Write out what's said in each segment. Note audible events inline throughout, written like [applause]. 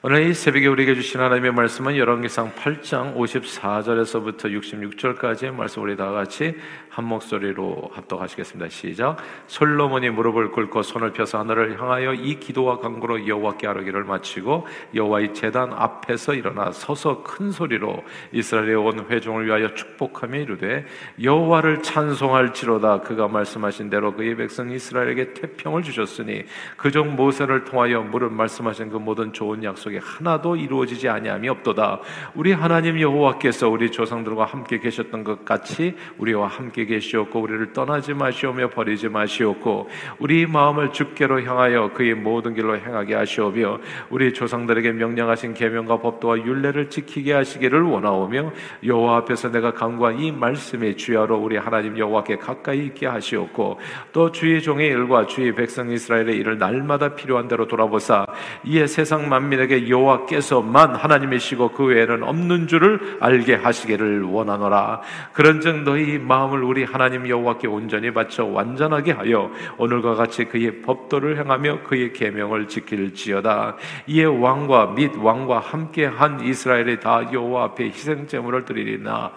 오늘 이 새벽에 우리에게 주신 하나님의 말씀은 열왕기상 8장 54절에서부터 66절까지의 말씀 우리 다 같이 한 목소리로 합독하시겠습니다. 시작. 솔로몬이 무릎을 꿇고 손을 펴서 하늘을 향하여 이 기도와 간구로 여호와께 아뢰기를 마치고 여호와의 제단 앞에서 일어나 서서 큰 소리로 이스라엘의 온 회중을 위하여 축복하며 이르되 여호와를 찬송할지로다 그가 말씀하신 대로 그의 백성 이스라엘에게 태평을 주셨으니 그종 모세를 통하여 무릎 말씀하신 그 모든 좋은 약속 속에 하나도 이루어지지 아니함이 없도다. 우리 하나님 여호와께서 우리 조상들과 함께 계셨던 것 같이 우리와 함께 계시었고 우리를 떠나지 마시오며 버리지 마시었고 우리 마음을 주께로 향하여 그의 모든 길로 행하게 하시오며 우리 조상들에게 명령하신 계명과 법도와 율례를 지키게 하시기를 원하오며 여호와 앞에서 내가 강구한 이 말씀의 주야로 우리 하나님 여호와께 가까이 있게 하시었고 또 주의 종의 일과 주의 백성 이스라엘의 일을 날마다 필요한 대로 돌아보사 이에 세상 만민에게 여호와께서만 하나님이시고 그 외에는 없는 줄을 알게 하시기를 원하노라. 그런즉 너희 마음을 우리 하나님 여호와께 온전히 바쳐 완전하게 하여 오늘과 같이 그의 법도를 행하며 그의 계명을 지킬지어다. 이에 왕과 및 왕과 함께 한 이스라엘이 다 여호와 앞에 희생 제물을 드리리나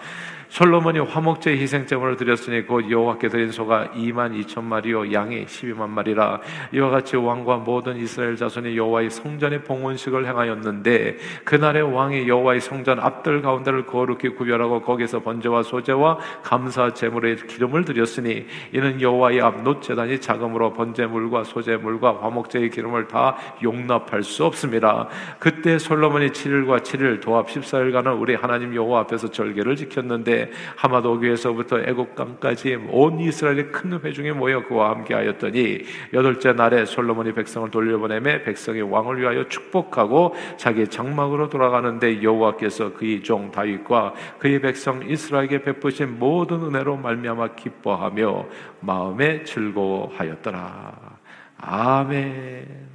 솔로몬이 화목제 희생제물을 드렸으니 곧 여호와께 드린 소가 2만 2천 마리요 양이 12만 마리라 이와 같이 왕과 모든 이스라엘 자손이 여호와의 성전의 봉헌식을 행하였는데 그날에 왕이 여호와의 성전 앞뜰 가운데를 거룩히 구별하고 거기서 번제와 소제와 감사 제물의 기름을 드렸으니 이는 여호와의 앞 놋 제단이 작으므로 번제물과 소제물과 화목제의 기름을 다 용납할 수 없음이라. 그때 솔로몬이 7일과 7일 도합 14일간은 우리 하나님 여호와 앞에서 절기를 지켰는데 하마도교에서부터 애국강까지 온 이스라엘의 큰 회중이 모여 그와 함께 하였더니 여덟째 날에 솔로몬이 백성을 돌려보내매 백성의 왕을 위하여 축복하고 자기 장막으로 돌아가는데 여호와께서 그의 종 다윗과 그의 백성 이스라엘에게 베푸신 모든 은혜로 말미암아 기뻐하며 마음에 즐거워하였더라. 아멘.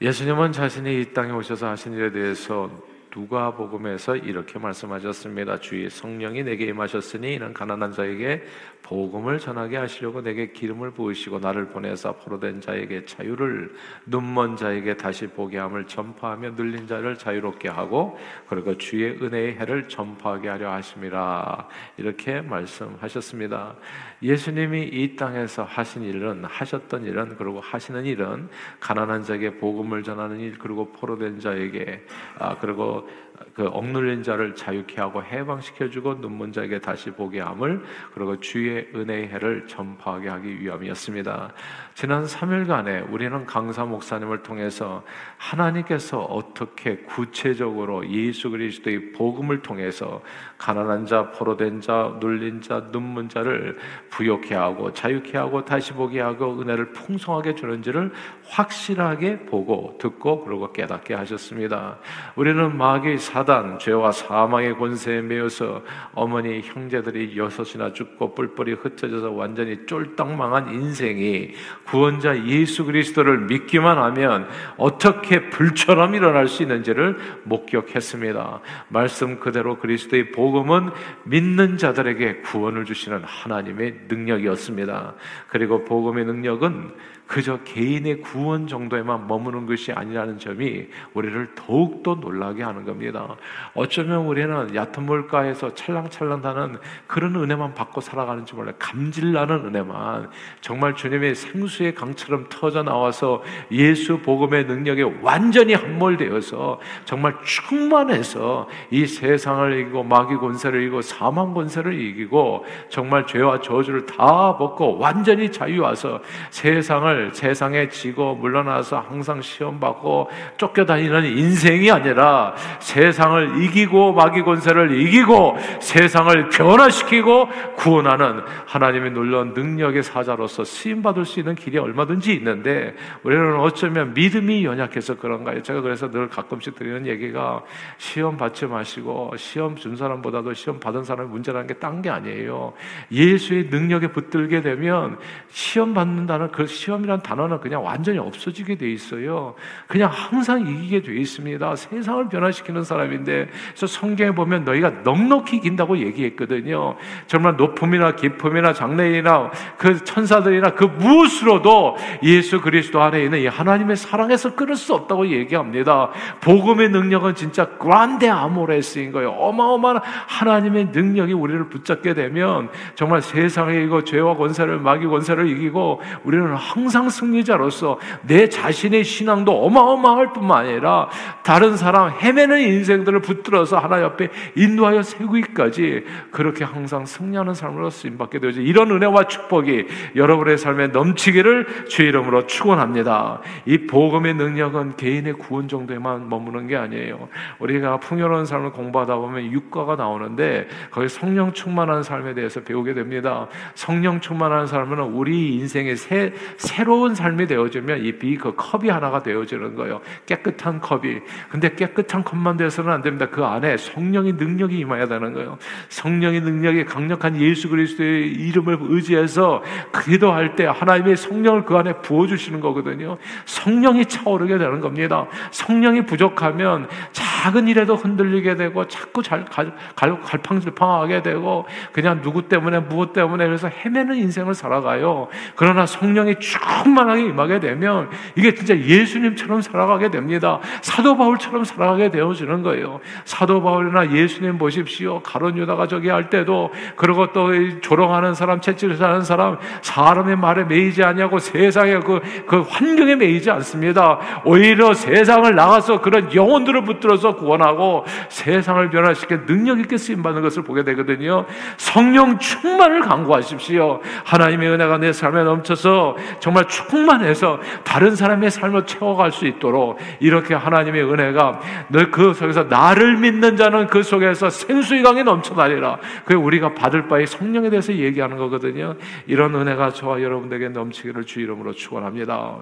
예수님은 자신이 이 땅에 오셔서 하신 일에 대해서 누가복음에서 이렇게 말씀하셨습니다. 주의 성령이 내게 임하셨으니 이는 가난한 자에게 복음을 전하게 하시려고 내게 기름을 부으시고 나를 보내사 포로된 자에게 자유를 눈먼 자에게 다시 보게 함을 전파하며 눌린 자를 자유롭게 하고 그리고 주의 은혜의 해를 전파하게 하려 하심이라 이렇게 말씀하셨습니다. 예수님이 이 땅에서 하신 일은 하셨던 일은 그리고 하시는 일은 가난한 자에게 복음을 전하는 일 그리고 포로된 자에게 아 그리고 그 억눌린 자를 자유케 하고 해방시켜 주고 눈먼 자에게 다시 보게 함을 그리고 주의 은혜의 해를 전파하게 하기 위함이었습니다. 지난 3일간에 우리는 강사 목사님을 통해서 하나님께서 어떻게 구체적으로 예수 그리스도의 복음을 통해서 가난한 자, 포로된 자, 눌린 자, 눈문 자를 부욕케 하고 자유케 하고 다시 보게 하고 은혜를 풍성하게 주는지를 확실하게 보고 듣고 그리고 깨닫게 하셨습니다. 우리는 마귀 사단 죄와 사망의 권세에 매여서 어머니 형제들이 여섯이나 죽고 뿔뿔이 흩어져서 완전히 쫄딱 망한 인생이 구원자 예수 그리스도를 믿기만 하면 어떻게 불처럼 일어날 수 있는지를 목격했습니다. 말씀 그대로 그리스도의 복음은 믿는 자들에게 구원을 주시는 하나님의 능력이었습니다. 그리고 복음의 능력은 그저 개인의 구원 정도에만 머무는 것이 아니라는 점이 우리를 더욱더 놀라게 하는 겁니다. 어쩌면 우리는 얕은 물가에서 찰랑찰랑 하는 그런 은혜만 받고 살아가는지 몰라요. 감질나는 은혜만 정말 주님의 생수의 강처럼 터져 나와서 예수 복음의 능력에 완전히 함몰되어서 정말 충만해서 이 세상을 이기고 마귀 권세를 이기고 사망 권세를 이기고 정말 죄와 저주를 다 벗고 완전히 자유와서 세상을 세상을 세상에 지고 물러나서 항상 시험 받고 쫓겨다니는 인생이 아니라 세상을 이기고 마귀 권세를 이기고 세상을 변화시키고 구원하는 하나님의 놀라운 능력의 사자로서 쓰임 받을 수 있는 길이 얼마든지 있는데 우리는 어쩌면 믿음이 연약해서 그런가요? 제가 그래서 늘 가끔씩 드리는 얘기가 시험 받지 마시고 시험 준 사람보다도 시험 받은 사람이 문제라는 게 딴 게 아니에요. 예수의 능력에 붙들게 되면 시험 받는다는 그 시험 승리함이란 단어는 그냥 완전히 없어지게 돼 있어요. 그냥 항상 이기게 돼 있습니다. 세상을 변화시키는 사람인데, 그래서 성경에 보면 너희가 넉넉히 이긴다고 얘기했거든요. 정말 높음이나 깊음이나 장래이나 그 천사들이나 그 무엇으로도 예수 그리스도 안에 있는 이 하나님의 사랑에서 끊을 수 없다고 얘기합니다. 복음의 능력은 진짜 그란데 아모레스인 거예요. 어마어마한 하나님의 능력이 우리를 붙잡게 되면 정말 세상에 이거 죄와 권세를 마귀 권세를 이기고 우리는 항상 승리자로서 내 자신의 신앙도 어마어마할 뿐만 아니라 다른 사람 헤매는 인생들을 붙들어서 하나 옆에 인도하여 세우기까지 그렇게 항상 승리하는 삶으로 쓰임 받게 되죠. 이런 은혜와 축복이 여러분의 삶에 넘치기를 주 이름으로 축원합니다. 이 복음의 능력은 개인의 구원 정도에만 머무는 게 아니에요. 우리가 풍요로운 삶을 공부하다 보면 육과가 나오는데 거기 성령 충만한 삶에 대해서 배우게 됩니다. 성령 충만한 삶은 우리 인생의 새, 새 로운 삶이 되어지면 이 비그 컵이 하나가 되어지는 거예요. 깨끗한 컵이. 근데 깨끗한 컵만 돼서는 안 됩니다. 그 안에 성령의 능력이 임해야 되는 거예요. 성령의 능력이 강력한 예수 그리스도의 이름을 의지해서 기도할 때 하나님의 성령을 그 안에 부어주시는 거거든요. 성령이 차오르게 되는 겁니다. 성령이 부족하면 작은 일에도 흔들리게 되고 자꾸 잘, 갈, 갈, 갈팡질팡하게 되고 그냥 누구 때문에 무엇 때문에 그래서 헤매는 인생을 살아가요. 그러나 성령이 충만하게 임하게 되면 이게 진짜 예수님처럼 살아가게 됩니다. 사도 바울처럼 살아가게 되어지는 거예요. 사도 바울이나 예수님 보십시오. 가론 유다가 저기 할 때도 그리고 또 조롱하는 사람, 채찍질하는 사람, 사람의 말에 매이지 아니하고 세상의 그, 그 환경에 매이지 않습니다. 오히려 세상을 나가서 그런 영혼들을 붙들어서 구원하고 세상을 변화시켜 능력 있게 쓰임 받는 것을 보게 되거든요. 성령 충만을 강구하십시오. 하나님의 은혜가 내 삶에 넘쳐서 정말 충만해서 다른 사람의 삶을 채워갈 수 있도록 이렇게 하나님의 은혜가 너그 속에서 나를 믿는 자는 그 속에서 생수의 강이 넘쳐나리라. 그 우리가 받을 바의 성령에 대해서 얘기하는 거거든요. 이런 은혜가 저와 여러분들에게 넘치기를 주 이름으로 축원합니다.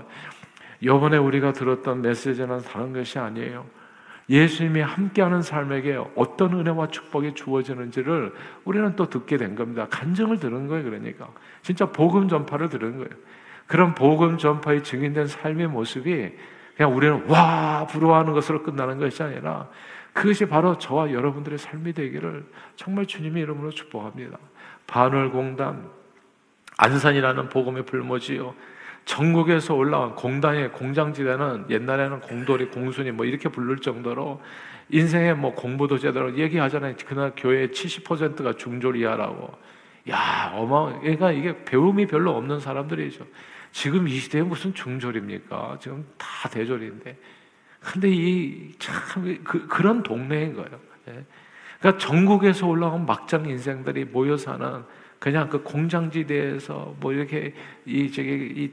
이번에 우리가 들었던 메시지는 다른 것이 아니에요. 예수님이 함께하는 삶에게 어떤 은혜와 축복이 주어지는지를 우리는 또 듣게 된 겁니다. 간증을 들은 거예요, 그러니까. 진짜 복음 전파를 들은 거예요. 그런 복음 전파에 증인된 삶의 모습이 그냥 우리는 와, 부러워하는 것으로 끝나는 것이 아니라 그것이 바로 저와 여러분들의 삶이 되기를 정말 주님의 이름으로 축복합니다. 반월공단, 안산이라는 복음의 불모지요. 전국에서 올라온 공단의 공장지대는 옛날에는 공돌이, 공순이 뭐 이렇게 부를 정도로 인생에 뭐 공부도 제대로 얘기하잖아요. 그날 교회의 70%가 중졸이야라고. 야, 어마, 그러니까 이게 배움이 별로 없는 사람들이죠. 지금 이 시대에 무슨 중졸입니까? 지금 다 대졸인데. 근데 이, 참, 그, 그런 동네인 거예요. 예. 그러니까 전국에서 올라온 막장 인생들이 모여 사는 그냥 그 공장지대에서 뭐 이렇게 이 저기 이,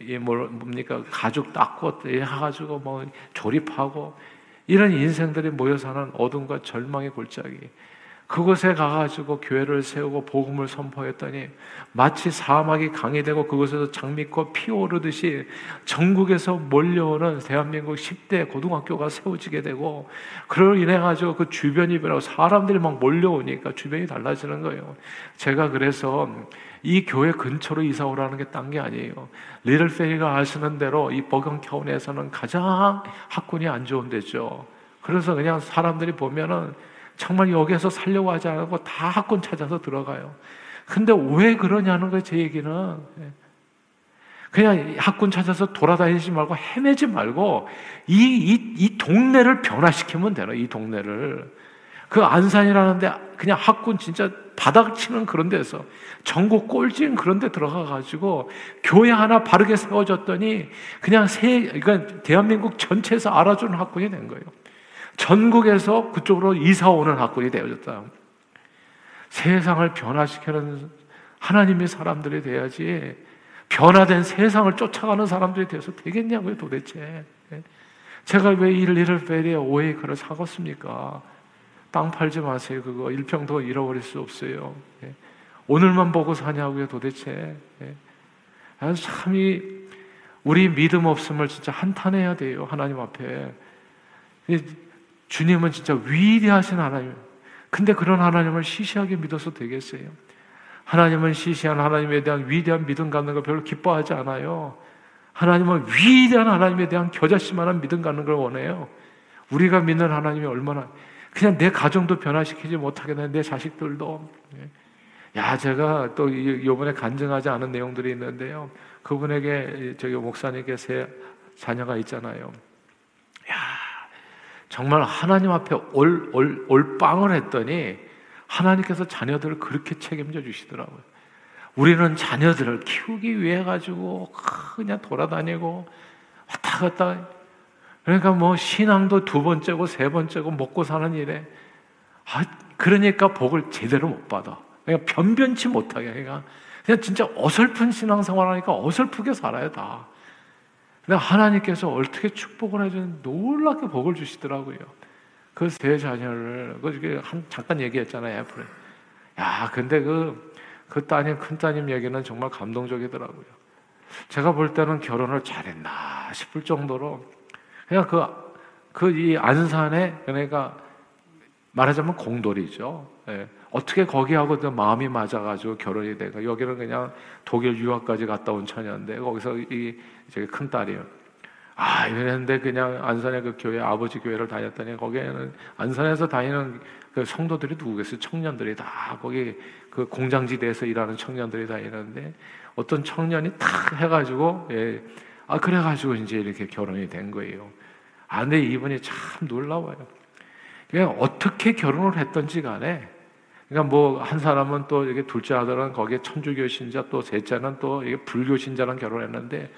이 뭡니까 가죽 닦고 해가지고 뭐 조립하고 이런 인생들이 모여 사는 어둠과 절망의 골짜기. 그곳에 가가지고 교회를 세우고 복음을 선포했더니 마치 사막이 강이 되고 그곳에서 장미꽃 피오르듯이 전국에서 몰려오는 대한민국 10대 고등학교가 세워지게 되고 그로 인해 가지고 그 주변이 변하고 사람들이 막 몰려오니까 주변이 달라지는 거예요. 제가 그래서 이 교회 근처로 이사 오라는 게 딴 게 아니에요. 리틀페이가 아시는 대로 이 버경타운에서는 가장 학군이 안 좋은 데죠. 그래서 그냥 사람들이 보면은 정말 여기에서 살려고 하지 않고 다 학군 찾아서 들어가요. 근데 왜 그러냐는 거예요, 제 얘기는. 예. 그냥 학군 찾아서 돌아다니지 말고 헤매지 말고 이, 이, 이 동네를 변화시키면 되나, 이 동네를. 그 안산이라는데 그냥 학군 진짜 바닥 치는 그런 데서 전국 꼴찌인 그런 데 들어가 가지고 교회 하나 바르게 세워졌더니 그냥 세, 그러니까 대한민국 전체에서 알아주는 학군이 된 거예요. 전국에서 그쪽으로 이사 오는 학군이 되어졌다. 세상을 변화시키는 하나님의 사람들이 돼야지 변화된 세상을 쫓아가는 사람들이 돼서 되겠냐고요, 도대체. 제가 왜 이를 페리에 오해 글을 사갔습니까? 땅 팔지 마세요. 그거 일평도 잃어버릴 수 없어요. 오늘만 보고 사냐고요, 도대체. 참 이 우리 믿음 없음을 진짜 한탄해야 돼요, 하나님 앞에. 주님은 진짜 위대하신 하나님. 근데 그런 하나님을 시시하게 믿어서 되겠어요? 하나님은 시시한 하나님에 대한 위대한 믿음 갖는 걸 별로 기뻐하지 않아요. 하나님은 위대한 하나님에 대한 겨자씨만한 믿음 갖는 걸 원해요. 우리가 믿는 하나님이 얼마나 그냥 내 가정도 변화시키지 못하겠네 내 자식들도 야 제가 또 이번에 간증하지 않은 내용들이 있는데요. 그분에게 저기 목사님께 세 자녀가 있잖아요. 야 정말 하나님 앞에 올, 올, 올 빵을 했더니 하나님께서 자녀들을 그렇게 책임져 주시더라고요. 우리는 자녀들을 키우기 위해 가지고 그냥 돌아다니고 왔다 갔다 그러니까 뭐 신앙도 두 번째고 세 번째고 먹고 사는 일에 아 그러니까 복을 제대로 못 받아. 그러니까 변변치 못하게 그러니까 그냥 진짜 어설픈 신앙생활 하니까 어설프게 살아요 다. 근데 하나님께서 어떻게 축복을 해주는 놀랍게 복을 주시더라고요. 그 세 자녀를 그 한 잠깐 얘기했잖아요 애플에. 야 근데 그 그 따님 큰 따님 얘기는 정말 감동적이더라고요. 제가 볼 때는 결혼을 잘했나 싶을 정도로 그냥 그 그 이 안산에 그러니까 말하자면 공돌이죠. 예. 어떻게 거기하고 마음이 맞아가지고 결혼이 되고 여기는 그냥 독일 유학까지 갔다 온 처녀인데 거기서 이 저기 큰 딸이요. 아 이랬는데 그냥 안산의 그 교회 아버지 교회를 다녔더니 거기에는 안산에서 다니는 그 성도들이 누구겠어요? 청년들이 다 거기 그 공장지대에서 일하는 청년들이 다니는데 어떤 청년이 탁 해가지고 예, 아 그래가지고 이제 이렇게 결혼이 된 거예요. 아 근데 이분이 참 놀라워요. 그냥 어떻게 결혼을 했던지 간에 그러니까 뭐 한 사람은 또 이게 둘째 아들은 거기에 천주교 신자 또 셋째는 또 이게 불교 신자랑 결혼했는데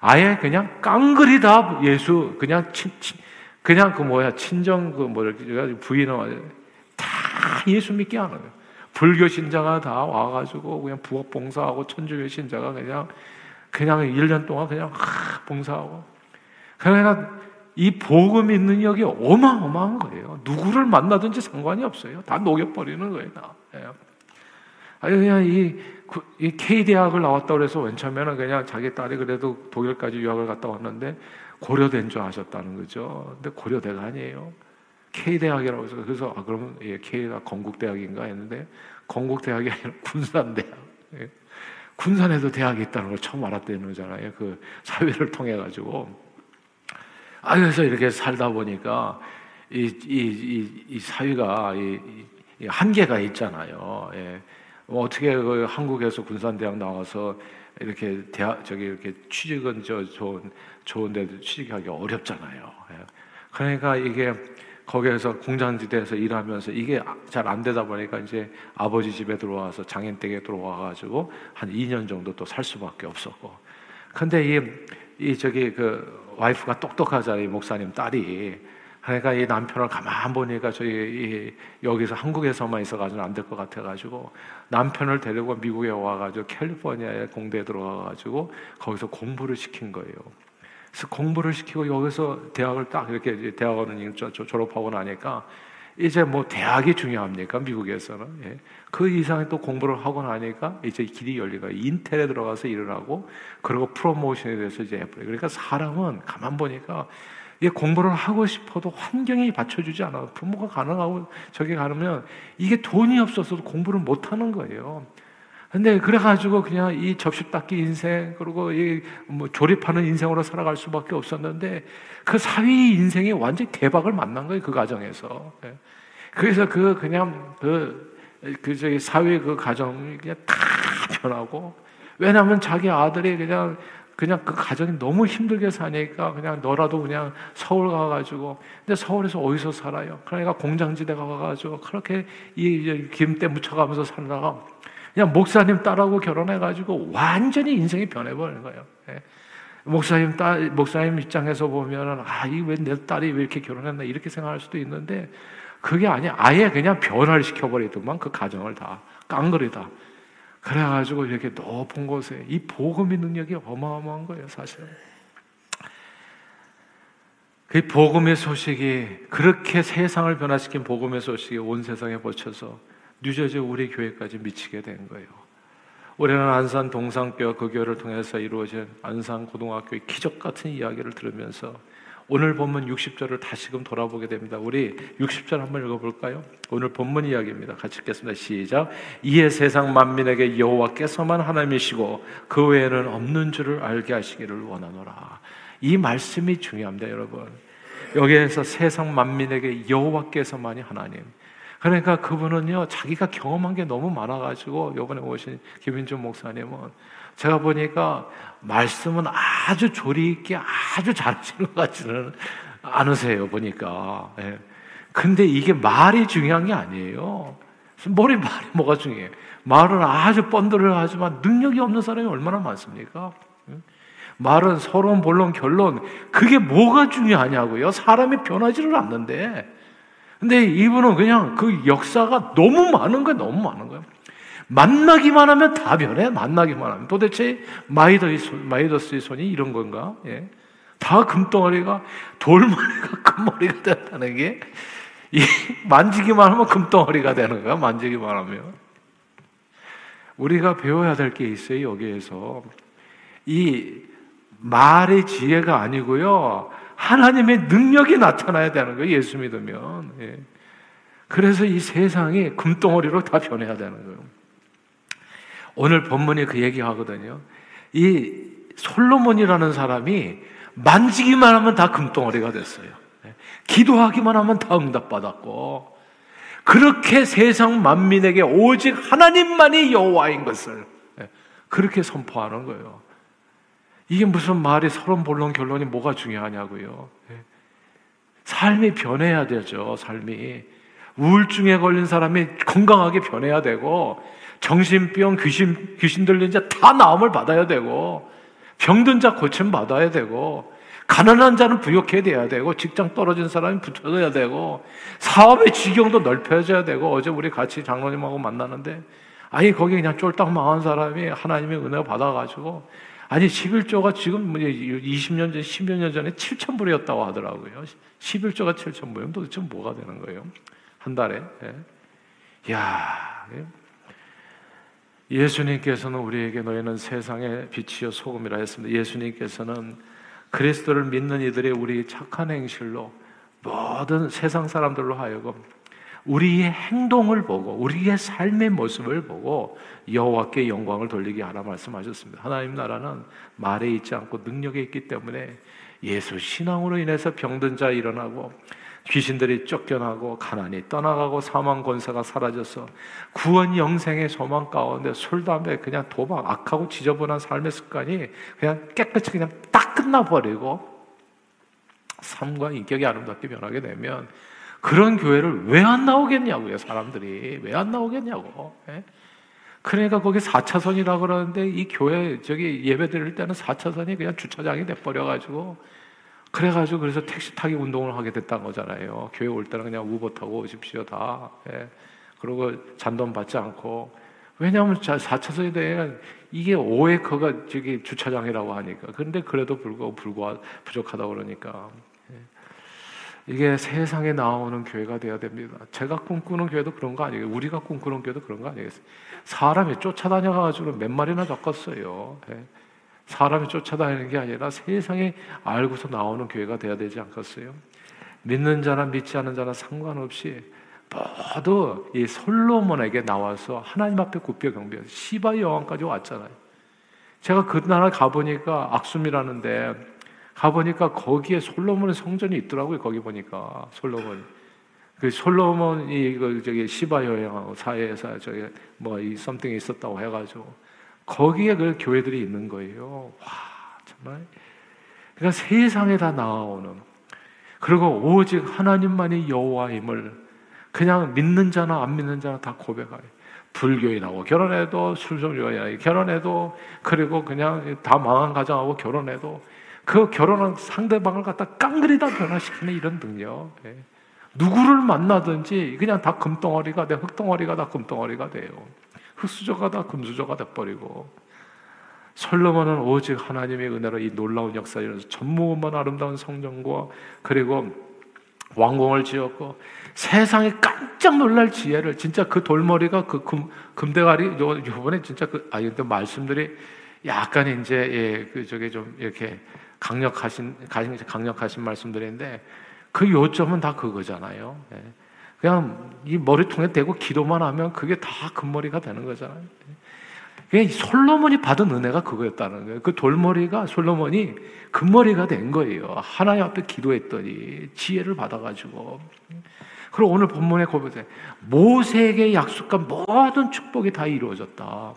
아예 그냥 깡그리 다 예수 그냥 친, 친 그냥 그 뭐야 친정 그뭐 이렇게 부인은 다 예수 믿게 하는 거예요. 불교 신자가 다 와가지고 그냥 부엌 봉사하고 천주교 신자가 그냥 그냥 1년 동안 그냥 봉사하고 그러니까 이 복음 있는 역이 어마어마한 거예요. 누구를 만나든지 상관이 없어요. 다 녹여버리는 거예요. 다. 예. 아니 그냥 이, 이 K 대학을 나왔다 그래서 맨 처음에는 그냥 자기 딸이 그래도 독일까지 유학을 갔다 왔는데 고려대인 줄 아셨다는 거죠. 근데 고려대가 아니에요. K 대학이라고 해서 그래서 아 그러면 예, K가 건국 대학인가 했는데 건국 대학이 아니라 군산 대학. 예. 군산에도 대학이 있다는 걸 처음 알았다는 거잖아요. 그 사회를 통해 가지고. 아, 그래서 이렇게 살다 보니까 이, 이, 이, 이 사회가 이, 이 한계가 있잖아요. 예. 뭐 어떻게 그 한국에서 군산대학 나와서 이렇게 대학 저기 이렇게 취직은 저 좋은 좋은데 취직하기 어렵잖아요. 예. 그러니까 이게 거기에서 공장지대에서 일하면서 이게 잘 안 되다 보니까 이제 아버지 집에 들어와서 장인 댁에 들어와 가지고 한 2년 정도 또 살 수밖에 없었고. 근데 이, 이 저기 그 와이프가 똑똑하잖아요, 목사님 딸이. 그러니까 이 남편을 가만 보니까 저희 여기서 한국에서만 있어가지고 안 될 것 같아가지고 남편을 데리고 미국에 와가지고 캘리포니아에 공대에 들어가가지고 거기서 공부를 시킨 거예요. 그래서 공부를 시키고 여기서 대학을 딱 이렇게 대학원을 졸업하고 나니까 이제 뭐 대학이 중요합니까 미국에서는 예. 그 이상의 또 공부를 하고 나니까 이제 길이 열리가 인텔에 들어가서 일을 하고 그리고 프로모션에 대해서 이제 애플 그러니까 사람은 가만 보니까 이 공부를 하고 싶어도 환경이 받쳐주지 않아 부모가 가능하고 저기 가면 이게 돈이 없어서도 공부를 못 하는 거예요. 근데 그래가지고 그냥 이 접시 닦기 인생 그리고 이 뭐 조립하는 인생으로 살아갈 수밖에 없었는데 그 사위 인생이 완전 대박을 만난 거예요 그 과정에서. 예. 그래서 그 그냥 그 그 저기 사회 그 가정이 그냥 다 변하고 왜냐하면 자기 아들이 그냥 그냥 그 가정이 너무 힘들게 사니까 그냥 너라도 그냥 서울 가가지고 근데 서울에서 어디서 살아요? 그러니까 공장지대 가가지고 그렇게 이 김 때 묻혀가면서 살다가 그냥 목사님 딸하고 결혼해가지고 완전히 인생이 변해버리는 거예요. 예. 목사님 딸 목사님 입장에서 보면은 아 이 왜 내 딸이 왜 이렇게 결혼했나 이렇게 생각할 수도 있는데 그게 아니야. 아예 그냥 변화를 시켜버리더만 그 가정을 다 깡그리다. 그래가지고 이렇게 높은 곳에 이 복음의 능력이 어마어마한 거예요, 사실. 그 복음의 소식이 그렇게 세상을 변화시킨 복음의 소식이 온 세상에 뻗쳐서 뉴저지 우리 교회까지 미치게 된 거예요. 우리는 안산 동상교와 그 교회를 통해서 이루어진 안산 고등학교의 기적 같은 이야기를 들으면서 오늘 본문 60절을 다시금 돌아보게 됩니다. 우리 60절 한번 읽어볼까요? 오늘 본문 이야기입니다. 같이 읽겠습니다. 시작. 이에 세상 만민에게 여호와께서만 하나님이시고 그 외에는 없는 줄을 알게 하시기를 원하노라. 이 말씀이 중요합니다, 여러분. 여기에서 세상 만민에게 여호와께서만이 하나님. 그러니까 그분은요 자기가 경험한 게 너무 많아가지고 이번에 오신 김인준 목사님은 제가 보니까 말씀은 아주 조리 있게 아주 잘하시는 것 같지는 않으세요 보니까. 예. 근데 이게 말이 중요한 게 아니에요. 머리 말이 뭐가 중요해? 말은 아주 뻔들을 하지만 능력이 없는 사람이 얼마나 많습니까? 말은 서론, 본론, 결론 그게 뭐가 중요하냐고요? 사람이 변하지를 않는데. 근데 이분은 그냥 그 역사가 너무 많은 거예요. 너무 많은 거예요. 만나기만 하면 다 변해. 만나기만 하면. 도대체 마이더스, 마이더스의 손이 이런 건가? 예. 다 금덩어리가 돌머리가 [laughs] 금머리가 된다는 게 이, 만지기만 하면 금덩어리가 되는 거야. 만지기만 하면. 우리가 배워야 될 게 있어요. 여기에서 이 말의 지혜가 아니고요. 하나님의 능력이 나타나야 되는 거예요. 예수 믿으면. 예. 그래서 이 세상이 금덩어리로 다 변해야 되는 거예요. 오늘 본문이 그 얘기 하거든요. 이 솔로몬이라는 사람이 만지기만 하면 다 금덩어리가 됐어요. 예. 기도하기만 하면 다 응답받았고, 그렇게 세상 만민에게 오직 하나님만이 여호와인 것을 예. 그렇게 선포하는 거예요. 이게 무슨 말이 서론 본론 결론이 뭐가 중요하냐고요. 예. 삶이 변해야 되죠. 삶이 우울증에 걸린 사람이 건강하게 변해야 되고 정신병 귀신 귀신 들린 자 다 나음을 받아야 되고 병든 자 고침 받아야 되고 가난한 자는 부욕해 돼야 되고 직장 떨어진 사람이 붙어야 되고 사업의 지경도 넓혀져야 되고 어제 우리 같이 장로님하고 만나는데 아니 거기 그냥 쫄딱 망한 사람이 하나님의 은혜 받아가지고 아니 11조가 지금 20년 전, 10여 년 전에 7천 불이었다고 하더라고요. 11조가 7천 불이면 도대체 뭐가 되는 거예요? 한 달에. 예. 야 예수님께서는 우리에게 너희는 세상의 빛이요 소금이라 했습니다. 예수님께서는 그리스도를 믿는 이들의 우리 착한 행실로 모든 세상 사람들로 하여금 우리의 행동을 보고 우리의 삶의 모습을 보고 여호와께 영광을 돌리게 하라 말씀하셨습니다. 하나님 나라는 말에 있지 않고 능력에 있기 때문에 예수 신앙으로 인해서 병든 자 일어나고 귀신들이 쫓겨나고 가난이 떠나가고 사망 권세가 사라져서 구원 영생의 소망 가운데 술 담배 그냥 도박 악하고 지저분한 삶의 습관이 그냥 깨끗이 그냥 딱 끝나버리고 삶과 인격이 아름답게 변하게 되면 그런 교회를 왜 안 나오겠냐고요, 사람들이. 왜 안 나오겠냐고. 예? 그러니까 거기 4차선이라 그러는데 이 교회 저기 예배 드릴 때는 4차선이 그냥 주차장이 돼버려가지고 그래가지고 그래서 택시 타기 운동을 하게 됐다는 거잖아요. 교회 올 때는 그냥 우버 타고 오십시오, 다. 예. 그리고 잔돈 받지 않고. 왜냐하면 4차선이 돼. 이게 5에커가 저기 주차장이라고 하니까. 근데 그래도 불구하고 불과, 부족하다고 그러니까. 이게 세상에 나오는 교회가 되어야 됩니다. 제가 꿈꾸는 교회도 그런 거 아니에요. 우리가 꿈꾸는 교회도 그런 거 아니겠어요? 사람이 쫓아다녀가지고 몇 마리나 잡았어요. 예. 사람이 쫓아다니는 게 아니라 세상에 알고서 나오는 교회가 되어야 되지 않겠어요? 믿는 자나 믿지 않는 자나 상관없이 모두 이 솔로몬에게 나와서 하나님 앞에 굽혀 경배해서 시바 여왕까지 왔잖아요. 제가 그 나라 가보니까 악숨이라는데 가보니까 거기에 솔로몬의 성전이 있더라고요. 거기 보니까 솔로몬. 그 솔로몬이 그 저기 시바 여행하고 사회에서 저기 뭐이 썸띵이 있었다고 해가지고 거기에 그 교회들이 있는 거예요. 와 정말. 그러니까 세상에 다 나오는 그리고 오직 하나님만이 여호와임을 그냥 믿는 자나 안 믿는 자나 다 고백하요. 불교인하고 결혼해도 술성교인하고 결혼해도 그리고 그냥 다 망한 가정하고 결혼해도 그 결혼한 상대방을 갖다 깡그리다 변화시키는 이런 능력. 예. 누구를 만나든지 그냥 다 금덩어리가 돼, 흙덩어리가 다 금덩어리가 돼요. 흙수저가 다 금수저가 돼버리고. 솔로몬은 오직 하나님의 은혜로 이 놀라운 일어서 전무후무한 아름다운 성전과 그리고 왕궁을 지었고 세상에 깜짝 놀랄 지혜를 진짜 그 돌머리가 그 금, 금대가리 요번에 진짜 그 아니 근데 말씀들이 약간 이제 예, 그 저게 좀 이렇게 강력하신 강력하신 말씀들인데 그 요점은 다 그거잖아요. 예. 그냥 이 머리통에 대고 기도만 하면 그게 다 금머리가 되는 거잖아요. 솔로몬이 받은 은혜가 그거였다는 거예요. 그 돌머리가 솔로몬이 금머리가 된 거예요. 하나님 앞에 기도했더니 지혜를 받아가지고. 그리고 오늘 본문에 고백해 모세에게 약속한 모든 축복이 다 이루어졌다.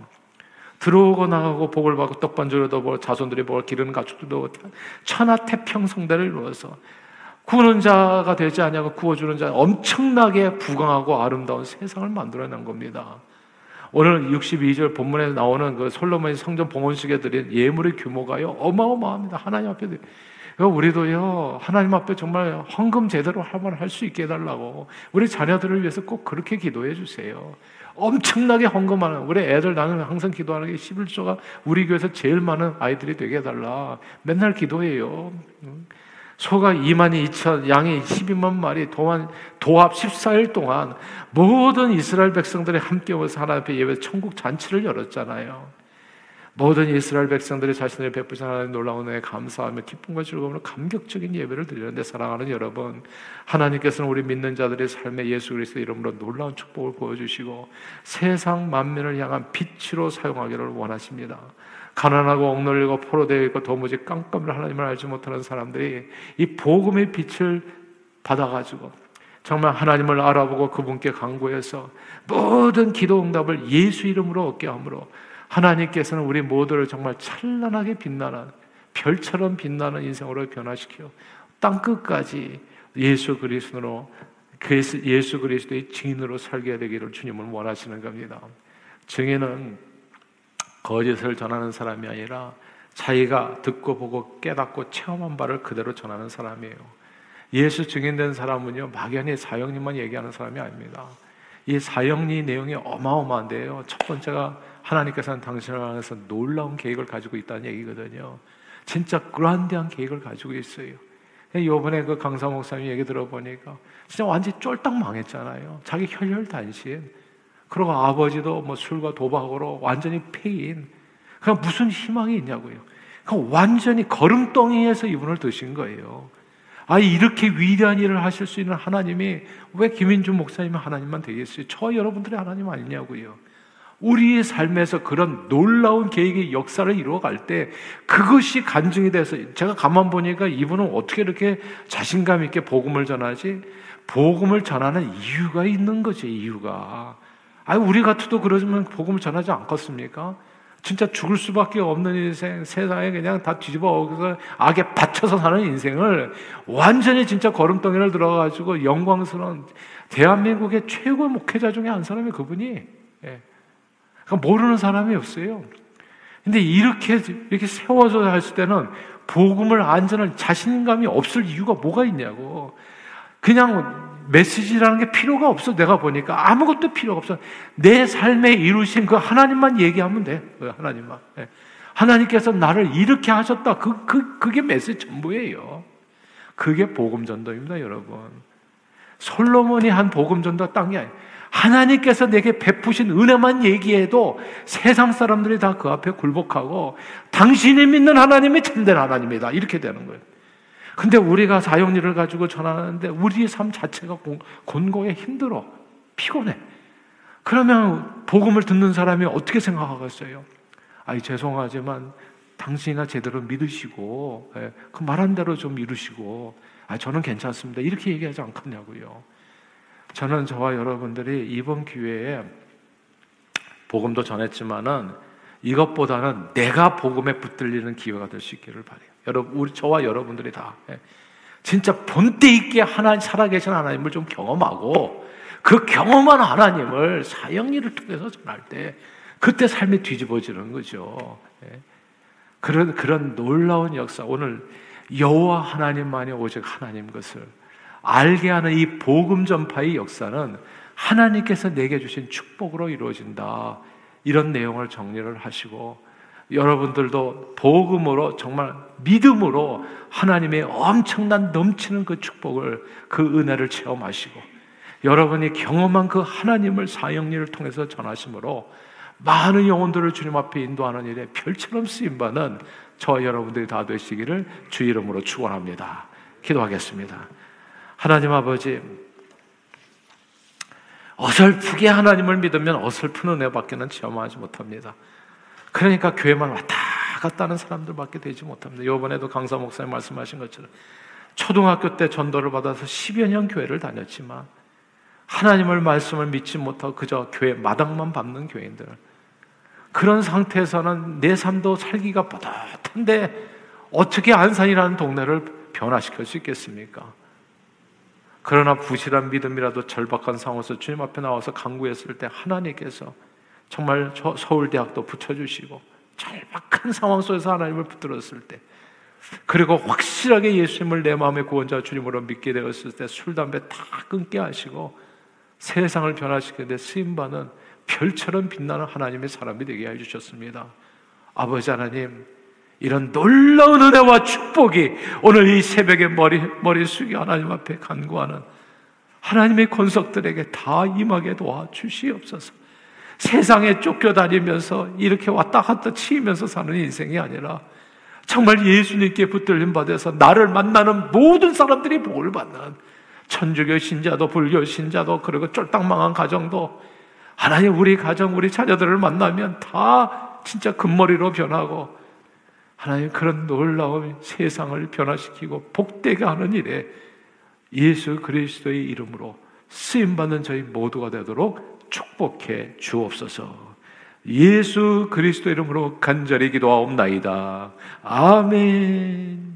들어오고 나가고 복을 받고 떡반주로도 뭐 자손들이 뭘 기르는 가축들도 천하 태평 성대를 이루어서 구는 자가 되지 않냐고 구워주는 자 엄청나게 부강하고 아름다운 세상을 만들어낸 겁니다. 오늘 62절 본문에 나오는 그 솔로몬이 성전 봉헌식에 드린 예물의 규모가요 어마어마합니다. 하나님 앞에 우리도요 하나님 앞에 정말 헌금 제대로 할만 할수 있게 해달라고 우리 자녀들을 위해서 꼭 그렇게 기도해 주세요. 엄청나게 헌금하는 우리 애들 나는 항상 기도하는 게 11조가 우리 교회에서 제일 많은 아이들이 되게 해달라 맨날 기도해요. 소가 2만 2천, 양이 12만 마리, 도안, 도합 14일 동안 모든 이스라엘 백성들이 함께 모여서 하나님 앞에 예배 천국 잔치를 열었잖아요. 모든 이스라엘 백성들이 자신을 베푸신 하나님 놀라운 은혜에 감사하며 기쁨과 즐거움으로 감격적인 예배를 드리는데 사랑하는 여러분 하나님께서는 우리 믿는 자들의 삶에 예수 그리스도 이름으로 놀라운 축복을 보여주시고 세상 만민을 향한 빛으로 사용하기를 원하십니다. 가난하고 억눌리고 포로되어 있고 도무지 깜깜을 하나님을 알지 못하는 사람들이 이 복음의 빛을 받아가지고 정말 하나님을 알아보고 그분께 강구해서 모든 기도 응답을 예수 이름으로 얻게 하므로 하나님께서는 우리 모두를 정말 찬란하게 빛나는 별처럼 빛나는 인생으로 변화시켜 땅 끝까지 예수 그리스도로 예수 그리스도의 증인으로 살게 되기를 주님은 원하시는 겁니다. 증인은 거짓을 전하는 사람이 아니라 자기가 듣고 보고 깨닫고 체험한 바를 그대로 전하는 사람이에요. 예수 증인된 사람은요, 막연히 사형리만 얘기하는 사람이 아닙니다. 이 사형리 내용이 어마어마한데요. 첫 번째가 하나님께서는 당신을 향해서 놀라운 계획을 가지고 있다는 얘기거든요. 진짜 그란데한 계획을 가지고 있어요. 요번에 그 강사 목사님 얘기 들어보니까 진짜 완전히 쫄딱 망했잖아요. 자기 혈혈단신. 그리고 아버지도 뭐 술과 도박으로 완전히 폐인. 그냥 무슨 희망이 있냐고요. 그 완전히 걸음덩이에서 이분을 드신 거예요. 아, 이렇게 위대한 일을 하실 수 있는 하나님이 왜 김인준 목사님은 하나님만 되겠어요? 저 여러분들의 하나님 아니냐고요. 우리의 삶에서 그런 놀라운 계획의 역사를 이루어갈 때 그것이 간증이 돼서 제가 가만 보니까 이분은 어떻게 이렇게 자신감 있게 복음을 전하지? 복음을 전하는 이유가 있는 거죠, 이유가. 아, 우리 같아도 그러면 복음을 전하지 않겠습니까? 진짜 죽을 수밖에 없는 인생, 세상에 그냥 다 뒤집어 엎어서 악에 받쳐서 사는 인생을 완전히 진짜 걸음덩이를 들어가지고 영광스러운 대한민국의 최고 목회자 중에 한 사람이 그분이, 예. 그러니까 모르는 사람이 없어요. 근데 이렇게, 이렇게 세워져 했을 때는 복음을 안전을 자신감이 없을 이유가 뭐가 있냐고. 그냥 메시지라는 게 필요가 없어. 내가 보니까 아무것도 필요가 없어. 내 삶에 이루신 그 하나님만 얘기하면 돼. 그 하나님만. 예. 하나님께서 나를 이렇게 하셨다. 그, 그, 그게 메시지 전부예요. 그게 복음 전도입니다, 여러분. 솔로몬이 한 복음 전도 땅이 아니에요. 하나님께서 내게 베푸신 은혜만 얘기해도 세상 사람들이 다 그 앞에 굴복하고 당신이 믿는 하나님이 참된 하나님이다. 이렇게 되는 거예요. 근데 우리가 사형리를 가지고 전하는데 우리의 삶 자체가 곤고해 힘들어. 피곤해. 그러면 복음을 듣는 사람이 어떻게 생각하겠어요? 아이, 죄송하지만 당신이나 제대로 믿으시고, 예, 그 말한 대로 좀 이루시고, 아, 저는 괜찮습니다. 이렇게 얘기하지 않겠냐고요. 저는 저와 여러분들이 이번 기회에 복음도 전했지만은 이것보다는 내가 복음에 붙들리는 기회가 될 수 있기를 바래요. 여러분, 우리 저와 여러분들이 다 예. 진짜 본때 있게 하나 살아계신 하나님을 좀 경험하고 그 경험한 하나님을 사형리를 통해서 전할 때 그때 삶이 뒤집어지는 거죠. 예. 그런 그런 놀라운 역사 오늘 여호와 하나님만이 오직 하나님 것을 알게 하는 이 복음 전파의 역사는 하나님께서 내게 주신 축복으로 이루어진다. 이런 내용을 정리를 하시고 여러분들도 복음으로 정말 믿음으로 하나님의 엄청난 넘치는 그 축복을 그 은혜를 체험하시고 여러분이 경험한 그 하나님을 사형리를 통해서 전하심으로 많은 영혼들을 주님 앞에 인도하는 일에 별처럼 쓰임 받는 저와 여러분들이 다 되시기를 주 이름으로 축원합니다. 기도하겠습니다. 하나님 아버지 어설프게 하나님을 믿으면 어설픈 은혜밖에는 체험하지 못합니다. 그러니까 교회만 왔다 갔다 하는 사람들밖에 되지 못합니다. 이번에도 강사 목사님 말씀하신 것처럼 초등학교 때 전도를 받아서 10여 년 교회를 다녔지만 하나님을 말씀을 믿지 못하고 그저 교회 마당만 밟는 교인들. 그런 상태에서는 내 삶도 살기가 뻗듯한데 어떻게 안산이라는 동네를 변화시킬 수 있겠습니까? 그러나 부실한 믿음이라도 절박한 상황에서 주님 앞에 나와서 강구했을 때 하나님께서 정말 서울대학도 붙여주시고 절박한 상황 속에서 하나님을 붙들었을 때 그리고 확실하게 예수님을 내 마음의 구원자 주님으로 믿게 되었을 때 술, 담배 다 끊게 하시고 세상을 변화시키는데 쓰임받는 별처럼 빛나는 하나님의 사람이 되게 해주셨습니다. 아버지 하나님, 이런 놀라운 은혜와 축복이 오늘 이 새벽에 머리, 머리 숙여 하나님 앞에 간구하는 하나님의 권석들에게 다 임하게 도와 주시옵소서. 세상에 쫓겨다니면서 이렇게 왔다 갔다 치면서 사는 인생이 아니라 정말 예수님께 붙들림 받아서 나를 만나는 모든 사람들이 복을 받는 천주교 신자도 불교 신자도 그리고 쫄딱망한 가정도 하나님 우리 가정 우리 자녀들을 만나면 다 진짜 금머리로 변하고 하나님 그런 놀라운 세상을 변화시키고 복되게 하는 일에 예수 그리스도의 이름으로 쓰임 받는 저희 모두가 되도록 축복해 주옵소서. 예수 그리스도 이름으로 간절히 기도하옵나이다. 아멘.